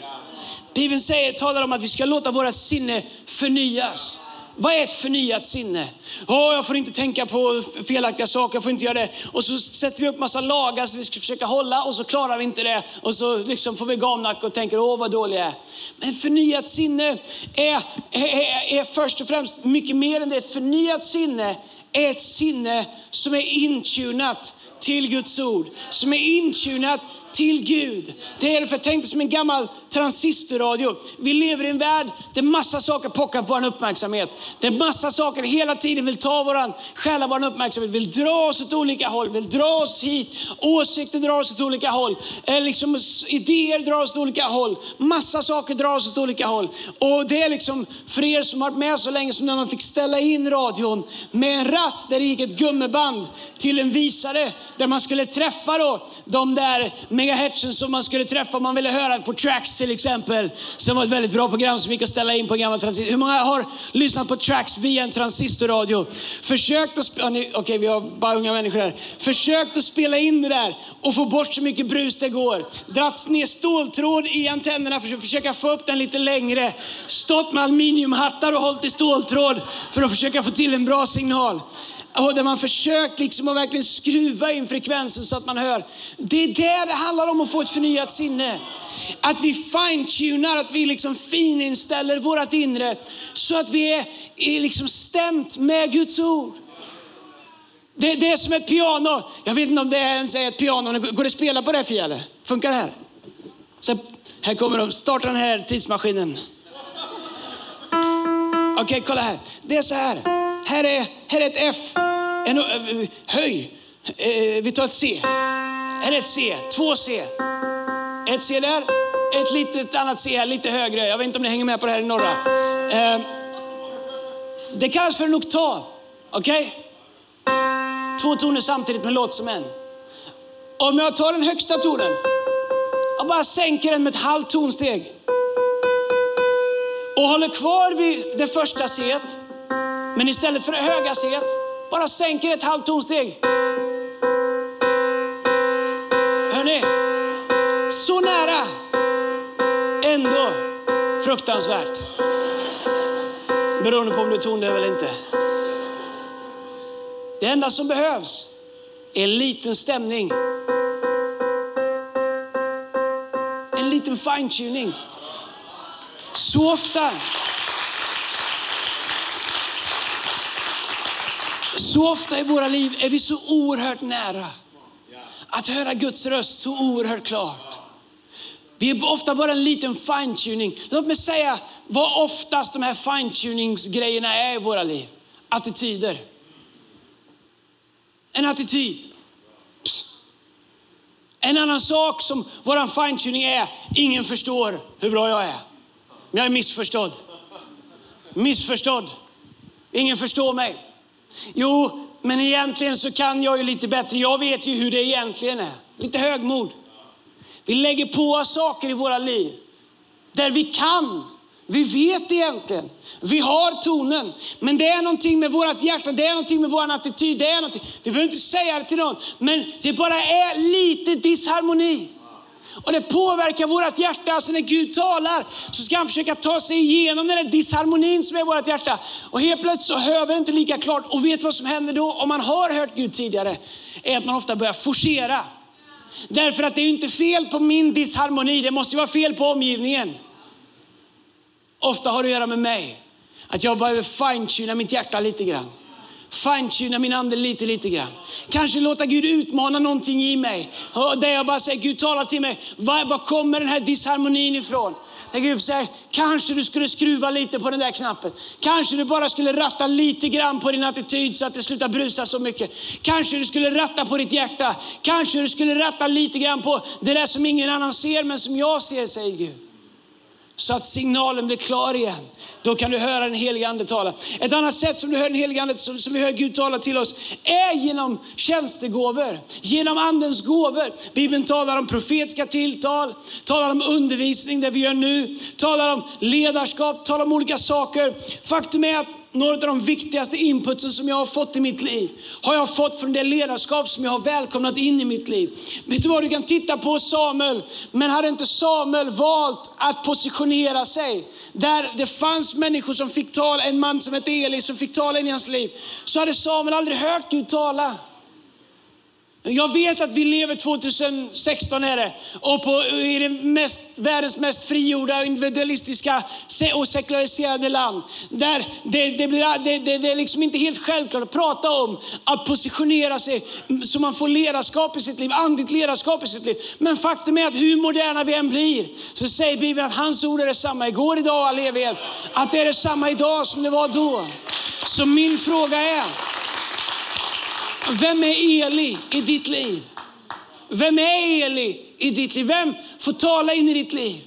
Bibeln säger, talar om att vi ska låta våra sinne förnyas. Vad är ett förnyat sinne? Oh, jag får inte tänka på felaktiga saker, jag får inte göra det. Och så sätter vi upp massa lagar som vi ska försöka hålla och så klarar vi inte det. Och så liksom får vi gamnack och tänker, åh vad dålig jag är. Men förnyat sinne är, är, är, är först och främst mycket mer än det. Ett förnyat sinne är ett sinne som är intunat till Guds ord. Som är intunat till Gud. Det är för tänk dig som en gammal transistorradio. Vi lever i en värld där massa saker pockar på vår uppmärksamhet. Där massa saker hela tiden vill ta våran, stjäla vår uppmärksamhet, vill dra oss åt olika håll, vill dra oss hit. Åsikter drar oss åt olika håll. Eh, liksom, idéer drar oss åt olika håll. Massa saker drar oss åt olika håll. Och det är liksom för er som har varit med så länge som när man fick ställa in radion med en ratt där det gick ett gummiband till en visare där man skulle träffa då de där megahertzen som man skulle träffa om man ville höra på Tracks till exempel. Som var ett väldigt bra program som gick att ställa in på en gammal transistor. Hur många har lyssnat på Tracks via en transistorradio? Försökt att, sp- ja, ni- vi har bara unga människor här. Försökt att spela in det där och få bort så mycket brus det går. Dragits ner ståltråd i antennerna för att försöka få upp den lite längre. Stått med aluminiumhattar och hållit i ståltråd för att försöka få till en bra signal. Och där man försökt liksom att verkligen skruva in frekvensen så att man hör. Det är det det handlar om att få ett förnyat sinne. Att vi fine-tunar, att vi liksom fininställer vårt inre så att vi är, är liksom stämt med Guds ord. Det, det är som ett piano. Jag vet inte om det ens är ett piano. Går det att spela på det Fia eller? Funkar det här? Så här kommer de. Starta den här tidsmaskinen. Okej, okay, kolla här. Det är så här. Här är, här är ett F. En, höj. Eh, vi tar ett C. Här är ett C. Två C. Ett C där. Ett litet annat C här, lite högre. Jag vet inte om ni hänger med på det här i norra. Eh, det kallas för en oktav. Okej? Två toner samtidigt men låter som en. Om jag tar den högsta tonen och bara sänker den med ett halvt tonsteg och håller kvar vid det första C men istället för det höga C bara sänker ett halvt tonsteg. Hörrni. Så nära, ändå fruktansvärt. Beroende på om du är tondöv eller inte. Det enda som behövs är en liten stämning. En liten fine-tuning. Så ofta Så ofta i våra liv är vi så oerhört nära att höra Guds röst så oerhört klart. Vi är ofta bara en liten fine-tuning. Låt mig säga vad oftast de här fine-tuningsgrejerna är i våra liv. Attityder. En attityd. Psst. En annan sak som vår fine-tuning är, ingen förstår hur bra jag är. Men jag är missförstådd. Missförstådd. Ingen förstår mig. Jo, men egentligen så kan jag ju lite bättre. Jag vet ju hur det egentligen är. Lite högmod. Vi lägger på oss saker i våra liv där vi kan. Vi vet egentligen. Vi har tonen. Men det är någonting med vårt hjärta, det är någonting med vår attityd. Det är någonting. Vi behöver inte säga det till någon, men det bara är lite disharmoni. Och det påverkar vårt hjärta. Alltså när Gud talar så ska han försöka ta sig igenom den där disharmonin som är i vårt hjärta. Och helt plötsligt så hör vi inte lika klart. Och vet vad som händer då? Om man har hört Gud tidigare, är att man ofta börjar forcera. Därför att det är ju inte fel på min disharmoni, det måste ju vara fel på omgivningen. Ofta har det att göra med mig. Att jag behöver fine-tuna mitt hjärta lite grann. Fine-tuna min ande lite, lite grann. Kanske låta Gud utmana någonting i mig. Där jag bara säger, Gud tala till mig. Var, var kommer den här disharmonin ifrån? Där Gud säger, kanske du skulle skruva lite på den där knappen. Kanske du bara skulle ratta lite grann på din attityd så att det slutar brusa så mycket. Kanske du skulle ratta på ditt hjärta. Kanske du skulle ratta lite grann på det där som ingen annan ser men som jag ser, säger Gud så att signalen blir klar igen. Då kan du höra den helige Ande tala. Ett annat sätt som du hör den helige Ande, som, som vi hör Gud tala till oss, är genom tjänstegåvor. Genom Andens gåvor. Bibeln talar om profetiska tilltal, talar om undervisning, det vi gör nu, talar om ledarskap, talar om olika saker. Faktum är att några av de viktigaste inputsen som jag har fått i mitt liv har jag fått från det ledarskap som jag har välkomnat in i mitt liv. Vet du vad, du kan titta på Samuel, men hade inte Samuel valt att positionera sig där det fanns människor som fick tala, en man som hette Eli som fick tala in i hans liv, så hade Samuel aldrig hört Gud tala. Jag vet att vi lever 2016 är det, och på, i det mest, världens mest frigjorda, individualistiska och sekulariserade land. Där det, det, blir, det, det, det är liksom inte helt självklart att prata om att positionera sig så man får ledarskap i sitt liv, andligt ledarskap i sitt liv. Men faktum är att hur moderna vi än blir så säger Bibeln att hans ord är detsamma igår, idag och all evighet. Att det är detsamma idag som det var då. Så min fråga är, vem är Eli i ditt liv? Vem är Eli i ditt liv? Vem får tala in i ditt liv?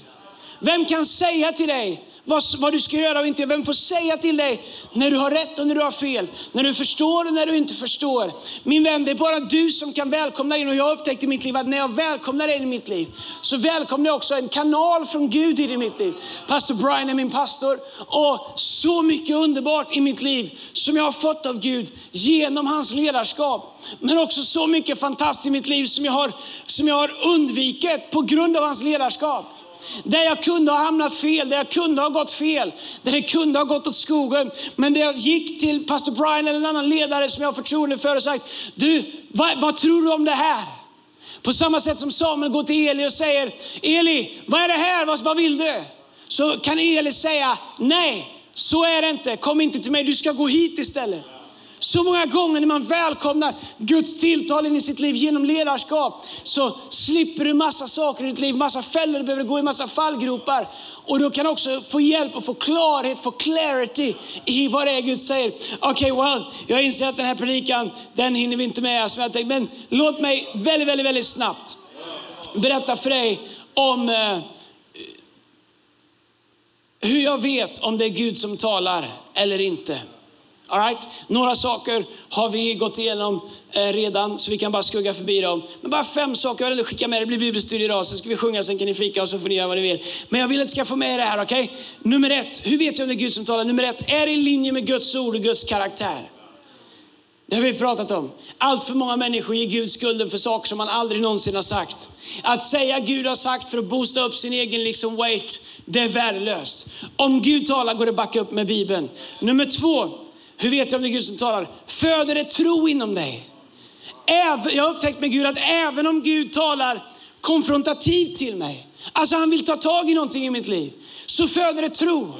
Vem kan säga till dig vad, vad du ska göra och inte. Vem får säga till dig när du har rätt och när du har fel? När du förstår och när du inte förstår. Min vän, det är bara du som kan välkomna in. Och jag upptäckte i mitt liv att när jag välkomnar dig in i mitt liv, så välkomnar jag också en kanal från Gud in i mitt liv. Pastor Brian är min pastor. Och så mycket underbart i mitt liv som jag har fått av Gud genom hans ledarskap. Men också så mycket fantastiskt i mitt liv som jag har, som jag har undvikit på grund av hans ledarskap. Där jag kunde ha hamnat fel, där jag kunde ha gått fel, där det kunde ha gått åt skogen. Men där jag gick till pastor Brian eller en annan ledare som jag har förtroende för och sagt, du, vad, vad tror du om det här? På samma sätt som Samuel går till Eli och säger, Eli, vad är det här, vad, vad vill du? Så kan Eli säga, nej, så är det inte, kom inte till mig, du ska gå hit istället. Så många gånger när man välkomnar Guds tilltal in i sitt liv genom ledarskap så slipper du massa saker i ditt liv, massa fällor, du behöver gå i massa fallgropar. Och du kan också få hjälp och få klarhet, få clarity i vad det är Gud säger. Okej, okay, well, jag inser att den här predikan, den hinner vi inte med som jag tänkte, Men låt mig väldigt, väldigt, väldigt snabbt berätta för dig om eh, hur jag vet om det är Gud som talar eller inte. All right? Några saker har vi gått igenom eh, redan, så vi kan bara skugga förbi dem. Men bara fem saker, jag vill skicka med det blir bibelstudie idag, sen ska vi sjunga, sen kan ni fika och så får ni göra vad ni vill. Men jag vill att ni ska få med er det här, okej? Okay? Nummer ett, hur vet jag om det är Gud som talar? Nummer ett, är det i linje med Guds ord och Guds karaktär? Det har vi pratat om. Allt för många människor ger Gud skulden för saker som man aldrig någonsin har sagt. Att säga Gud har sagt för att boosta upp sin egen liksom weight, det är värdelöst. Om Gud talar går det att backa upp med Bibeln. Nummer två, hur vet jag om det är Gud som talar? Föder det tro inom dig? Även, jag har upptäckt med Gud att även om Gud talar konfrontativt till mig, alltså han vill ta tag i någonting i mitt liv, så föder det tro.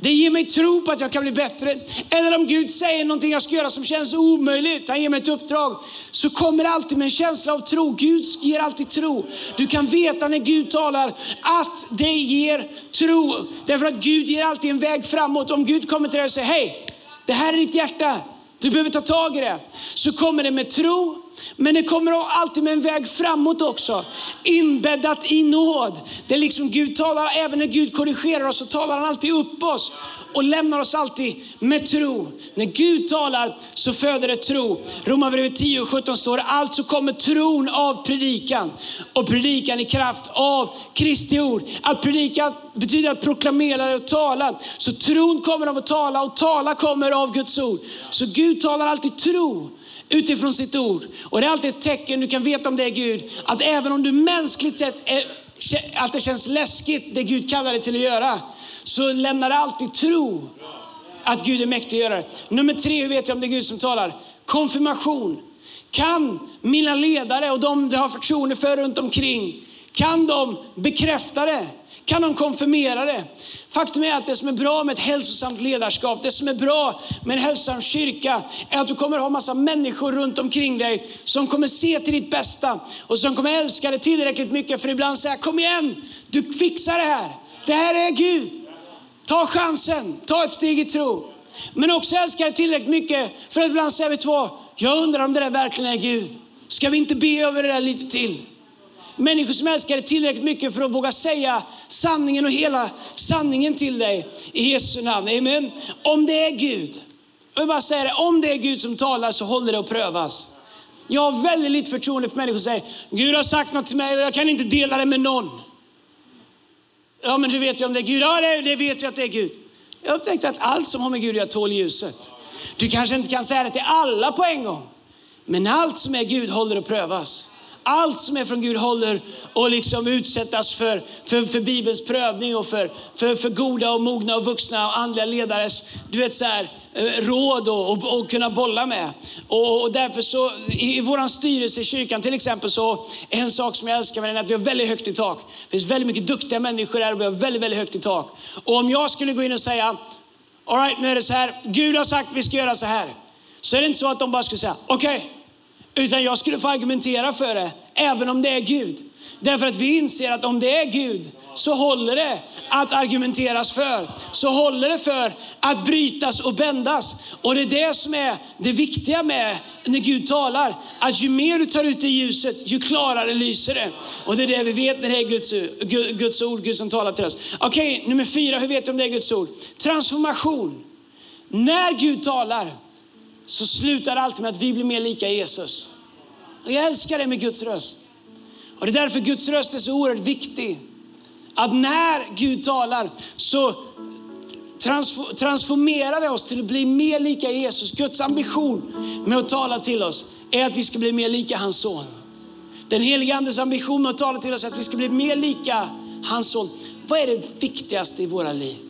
Det ger mig tro på att jag kan bli bättre. Eller om Gud säger någonting jag ska göra som känns omöjligt, han ger mig ett uppdrag, så kommer det alltid med en känsla av tro. Gud ger alltid tro. Du kan veta när Gud talar att det ger tro. Därför att Gud ger alltid en väg framåt. Om Gud kommer till dig och säger, hej, det här är ditt hjärta. Du behöver ta tag i det. Så kommer det med tro, men det kommer alltid med en väg framåt också. Inbäddat i nåd. Det är liksom Gud talar, även när Gud korrigerar oss så talar han alltid upp oss och lämnar oss alltid med tro. När Gud talar så föder det tro. Romarbrevet 10 och 17 står alltså kommer tron av predikan och predikan i kraft av Kristi ord. Att predika betyder att proklamera och tala. Så tron kommer av att tala och tala kommer av Guds ord. Så Gud talar alltid tro utifrån sitt ord. Och det är alltid ett tecken, du kan veta om det är Gud, att även om du mänskligt sett är, att det känns läskigt, det Gud kallar dig till att göra, så lämnar det alltid tro att Gud är mäktig att göra det. Nummer tre, hur vet jag om det är Gud som talar? Konfirmation. Kan mina ledare och de jag har förtroende för runt omkring, kan de bekräfta det? Kan de konfirmera det? Faktum är att det som är bra med ett hälsosamt ledarskap, det som är bra med en hälsosam kyrka, är att du kommer ha massa människor runt omkring dig som kommer se till ditt bästa och som kommer älska dig tillräckligt mycket för ibland säga, kom igen, du fixar det här. Det här är Gud. Ta chansen, ta ett steg i tro. Men också älska dig tillräckligt mycket för att ibland säga, vet du vad, jag undrar om det där verkligen är Gud. Ska vi inte be över det där lite till? Människor som älskar dig tillräckligt mycket för att våga säga sanningen och hela sanningen till dig i Jesu namn. Amen. Om det är Gud, jag vill bara säga det, om det är Gud som talar så håller det att prövas. Jag har väldigt lite förtroende för människor som säger, Gud har sagt något till mig och jag kan inte dela det med någon. Ja, men hur vet jag om det är Gud? Ja, det, det vet jag att det är Gud. Jag upptäckte att allt som har med Gud att göra tål ljuset. Du kanske inte kan säga det till alla på en gång. Men allt som är Gud håller att prövas allt som är från Gud håller och liksom utsättas för, för, för Bibelns prövning och för, för, för goda och mogna och vuxna och andliga ledares du vet, så här, eh, råd och, och, och, kunna bolla med. Och, och därför så i, i vår styrelse i kyrkan till exempel så en sak som jag älskar med den är att vi har väldigt högt i tak. Det finns väldigt mycket duktiga människor där och vi har väldigt, väldigt högt i tak. Och om jag skulle gå in och säga, all right, nu är det så här, Gud har sagt att vi ska göra så här. Så är det inte så att de bara skulle säga, okej, okay, utan jag skulle få argumentera för det, även om det är Gud. Därför att vi inser att om det är Gud så håller det att argumenteras för. Så håller det för att brytas och bändas. Och det är det som är det viktiga med när Gud talar. Att ju mer du tar ut i ljuset, ju klarare lyser det. Och det är det vi vet när det är Guds, Guds ord, Gud som talar till oss. Okej, okay, nummer fyra, hur vet du om det är Guds ord? Transformation. När Gud talar så slutar det alltid med att vi blir mer lika Jesus. Och jag älskar det med Guds röst. Och det är därför Guds röst är så oerhört viktig. Att när Gud talar så transformerar det oss till att bli mer lika Jesus. Guds ambition med att tala till oss är att vi ska bli mer lika hans son. Den helige Andes ambition med att tala till oss är att vi ska bli mer lika hans son. Vad är det viktigaste i våra liv?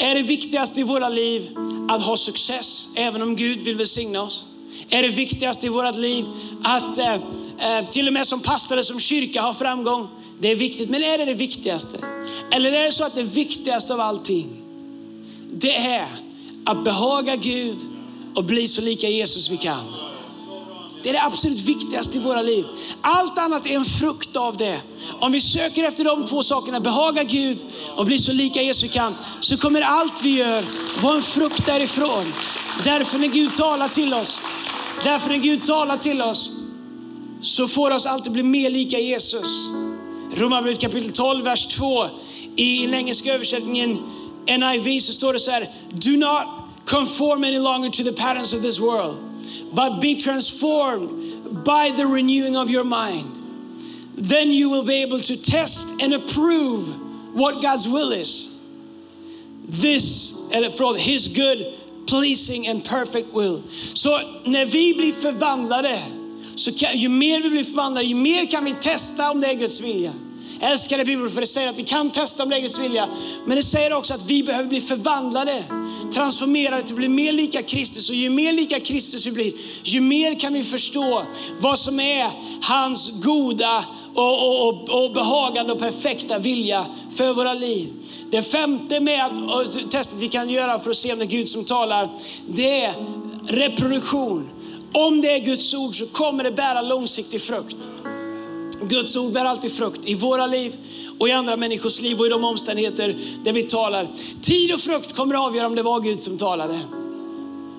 Är det viktigaste i våra liv att ha success, även om Gud vill välsigna oss? Är det viktigaste i vårt liv att eh, eh, till och med som pastor eller som kyrka ha framgång? Det är viktigt, men är det det viktigaste? Eller är det så att det viktigaste av allting, det är att behaga Gud och bli så lika Jesus vi kan? Det är det absolut viktigaste i våra liv. Allt annat är en frukt av det. Om vi söker efter de två sakerna, behaga Gud och bli så lika Jesus vi kan, så kommer allt vi gör vara en frukt därifrån. Därför när Gud talar till oss, därför när Gud talar till oss, så får oss alltid bli mer lika Jesus. Romarbrevet kapitel 12, vers 2. I den engelska översättningen NIV så står det så här, Do not conform any longer to the patterns of this world but be transformed by the renewing of your mind. Then you will be able to test and approve what God's will is. This, eller från His good, pleasing and perfect will. Så när vi blir förvandlade, så kan, ju mer vi blir förvandlade, ju mer kan vi testa om det är Guds vilja. Älskade älskar Bibeln för det säger att vi kan testa om det är Guds vilja. Men det säger också att vi behöver bli förvandlade, transformerade till att bli mer lika Kristus. Och ju mer lika Kristus vi blir, ju mer kan vi förstå vad som är hans goda och, och, och, och behagande och perfekta vilja för våra liv. Det femte med att, testet vi kan göra för att se om det är Gud som talar, det är reproduktion. Om det är Guds ord så kommer det bära långsiktig frukt. Guds ord bär alltid frukt i våra liv och i andra människors liv och i de omständigheter där vi talar. Tid och frukt kommer att avgöra om det var Gud som talade.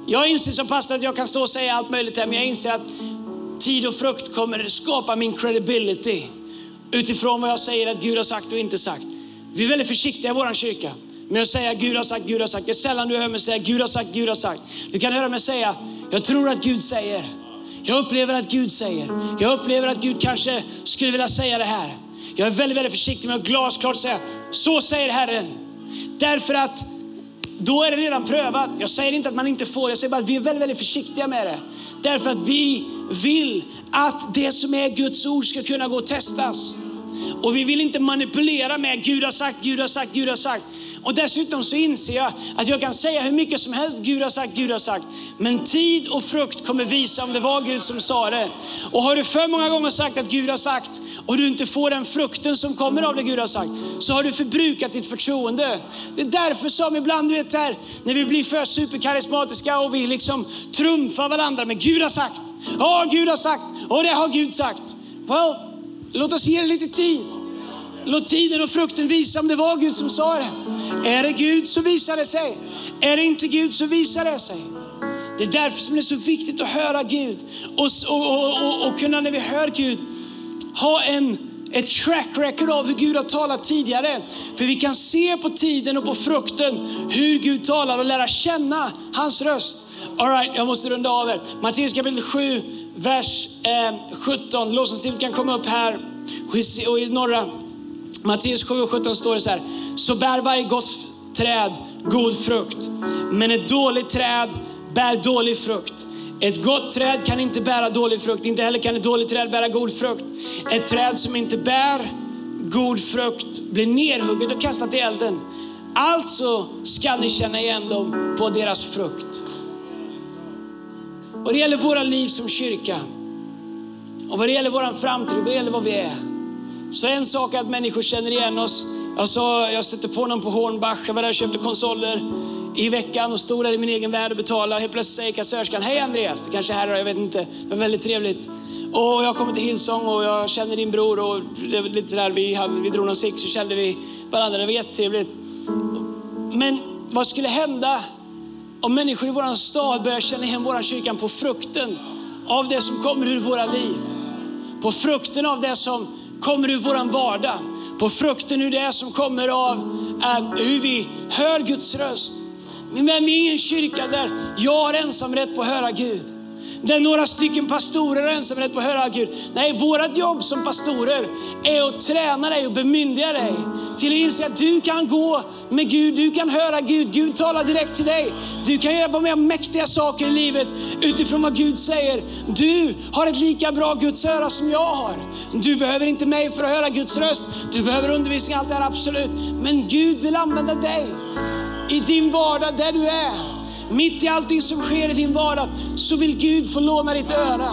Jag inser som pastor att jag kan stå och säga allt möjligt här, men jag inser att tid och frukt kommer skapa min credibility utifrån vad jag säger att Gud har sagt och inte sagt. Vi är väldigt försiktiga i vår kyrka med att säga Gud har sagt, Gud har sagt. Det är sällan du hör mig säga Gud har sagt, Gud har sagt. Du kan höra mig säga, jag tror att Gud säger. Jag upplever att Gud säger, jag upplever att Gud kanske skulle vilja säga det här. Jag är väldigt, väldigt försiktig med att glasklart säga, så säger Herren. Därför att då är det redan prövat. Jag säger inte att man inte får, jag säger bara att vi är väldigt, väldigt försiktiga med det. Därför att vi vill att det som är Guds ord ska kunna gå och testas. Och vi vill inte manipulera med Gud har sagt, Gud har sagt, Gud har sagt. Och dessutom så inser jag att jag kan säga hur mycket som helst, Gud har sagt, Gud har sagt. Men tid och frukt kommer visa om det var Gud som sa det. Och har du för många gånger sagt att Gud har sagt och du inte får den frukten som kommer av det Gud har sagt, så har du förbrukat ditt förtroende. Det är därför som ibland, du vet här, när vi blir för superkarismatiska och vi liksom trumfar varandra med Gud har sagt, ja Gud har sagt och det har Gud sagt. Well, låt oss ge det lite tid. Låt tiden och frukten visa om det var Gud som sa det. Är det Gud så visar det sig. Är det inte Gud så visar det sig. Det är därför som det är så viktigt att höra Gud och, och, och, och kunna när vi hör Gud ha en, ett track record av hur Gud har talat tidigare. För vi kan se på tiden och på frukten hur Gud talar och lära känna hans röst. All right, jag måste runda av här. Matteus kapitel 7, vers eh, 17. Lovsångsteamet kan komma upp här och i norra Matteus 7 och 17 står det så här. Så bär varje gott träd god frukt. Men ett dåligt träd bär dålig frukt. Ett gott träd kan inte bära dålig frukt, inte heller kan ett dåligt träd bära god frukt. Ett träd som inte bär god frukt blir nerhugget och kastat i elden. Alltså ska ni känna igen dem på deras frukt. Och det gäller våra liv som kyrka. Och vad det gäller vår framtid, vad det gäller vad vi är. Så en sak är att människor känner igen oss. Alltså, jag, sa, jag stötte på någon på Hornbach, jag var där och köpte konsoler i veckan och stod där i min egen värld och betalade. Helt plötsligt säger kassörskan, hej Andreas, det kanske är här jag vet inte. Det var väldigt trevligt. Och jag kommer till Hillsong och jag känner din bror och det var lite sådär, vi, hade, vi drog någon six så kände vi varandra, det var jättetrevligt. Men vad skulle hända om människor i vår stad börjar känna igen vår kyrkan på frukten av det som kommer ur våra liv? På frukten av det som kommer ur vår vardag. På frukten ur det som kommer av eh, hur vi hör Guds röst. Men vi är ingen kyrka där jag har ensamrätt på att höra Gud. Där några stycken pastorer har ensamrätt på att höra Gud. Nej, vårt jobb som pastorer är att träna dig och bemyndiga dig till att inse att du kan gå med Gud, du kan höra Gud, Gud talar direkt till dig. Du kan göra vara med om mäktiga saker i livet utifrån vad Gud säger. Du har ett lika bra Guds öra som jag har. Du behöver inte mig för att höra Guds röst. Du behöver undervisning, allt det här absolut. Men Gud vill använda dig i din vardag där du är. Mitt i allting som sker i din vardag så vill Gud få låna ditt öra.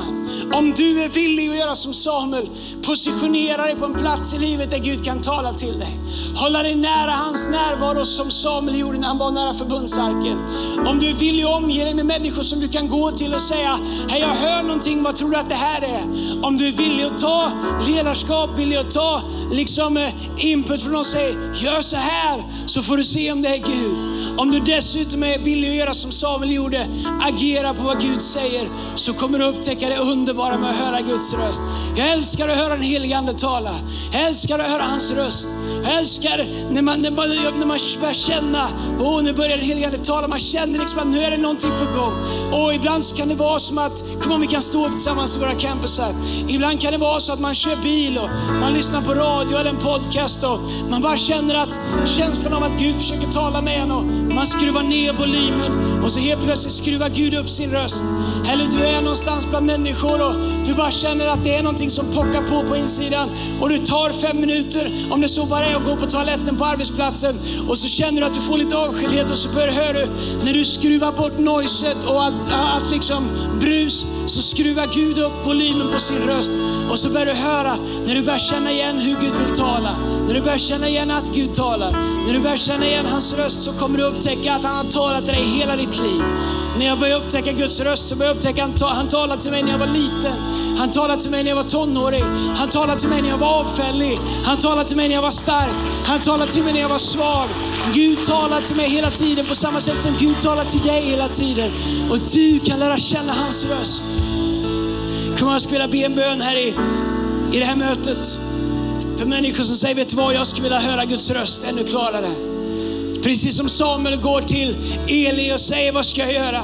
Om du är villig att göra som Samuel, positionera dig på en plats i livet där Gud kan tala till dig. Hålla dig nära hans närvaro som Samuel gjorde när han var nära förbundsarken. Om du är villig att omge dig med människor som du kan gå till och säga, hej jag hör någonting, vad tror du att det här är? Om du är villig att ta ledarskap, villig att ta liksom eh, input från någon och säga, gör så här, så får du se om det är Gud. Om du dessutom är villig att göra som som Samuel gjorde, agera på vad Gud säger, så kommer du upptäcka det underbara med att höra Guds röst. Jag älskar att höra den helige Ande tala. Jag älskar att höra hans röst. Jag älskar när man, när man, när man börjar känna, åh nu börjar den helige Ande tala. Man känner liksom att nu är det någonting på gång. Och ibland kan det vara som att, kom om vi kan stå upp tillsammans i våra campusar. Ibland kan det vara så att man kör bil och man lyssnar på radio eller en podcast och man bara känner att känslan av att Gud försöker tala med en och man skruvar ner volymen och så helt plötsligt skruvar Gud upp sin röst. Eller du är någonstans bland människor och du bara känner att det är någonting som pockar på på insidan och du tar fem minuter, om det så bara är att gå på toaletten på arbetsplatsen och så känner du att du får lite avskildhet och så börjar hör du när du skruvar bort noiset och allt, allt liksom brus så skruvar Gud upp volymen på sin röst och så börjar du höra när du börjar känna igen hur Gud vill tala. När du börjar känna igen att Gud talar, när du börjar känna igen hans röst så kommer du upptäcka att han har talat till dig hela ditt liv. När jag började upptäcka Guds röst så började jag upptäcka att han, han talade till mig när jag var liten. Han talade till mig när jag var tonåring. Han talade till mig när jag var avfällig. Han talade till mig när jag var stark. Han talade till mig när jag var svag. Gud talar till mig hela tiden på samma sätt som Gud talar till dig hela tiden. Och du kan lära känna hans röst kommer jag skulle vilja be en bön här i, i det här mötet. För människor som säger, vet du vad, jag skulle vilja höra Guds röst ännu klarare. Precis som Samuel går till Eli och säger, vad ska jag göra?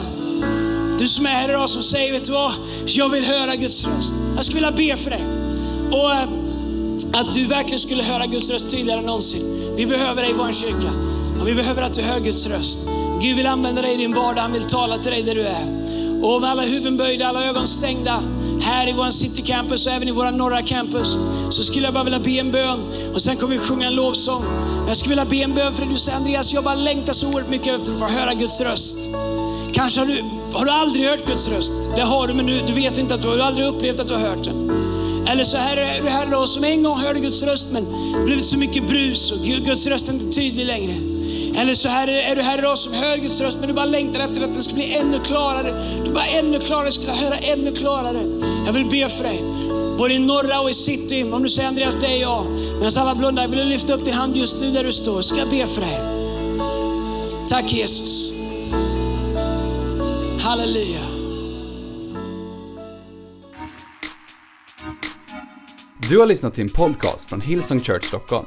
Du som är här idag som säger, vet du vad, jag vill höra Guds röst. Jag skulle vilja be för dig. Och eh, att du verkligen skulle höra Guds röst tydligare än någonsin. Vi behöver dig i vår kyrka. Och vi behöver att du hör Guds röst. Gud vill använda dig i din vardag, han vill tala till dig där du är. Och med alla huvuden böjda, alla ögon stängda, här i vår city campus och även i våra norra campus, så skulle jag bara vilja be en bön och sen kommer vi sjunga en lovsång. Jag skulle vilja be en bön för dig. Du säger Andreas, jag bara längtar så oerhört mycket efter att få höra Guds röst. Kanske har du, har du aldrig hört Guds röst. Det har du, men du, du vet inte att du du har aldrig upplevt att du har hört den. Eller så här är du här idag som en gång hörde Guds röst, men det blivit så mycket brus och Guds röst är inte tydlig längre. Eller så här är du här idag som hör Guds röst, men du bara längtar efter att den ska bli ännu klarare. Du bara ännu klarare, skulle höra ännu klarare. Jag vill be för dig, både i norra och i city. Om du säger Andreas, det är jag. Medan alla blundar, vill du lyfta upp din hand just nu där du står, ska jag be för dig. Tack Jesus. Halleluja. Du har lyssnat till en podcast från Hillsong Church Stockholm.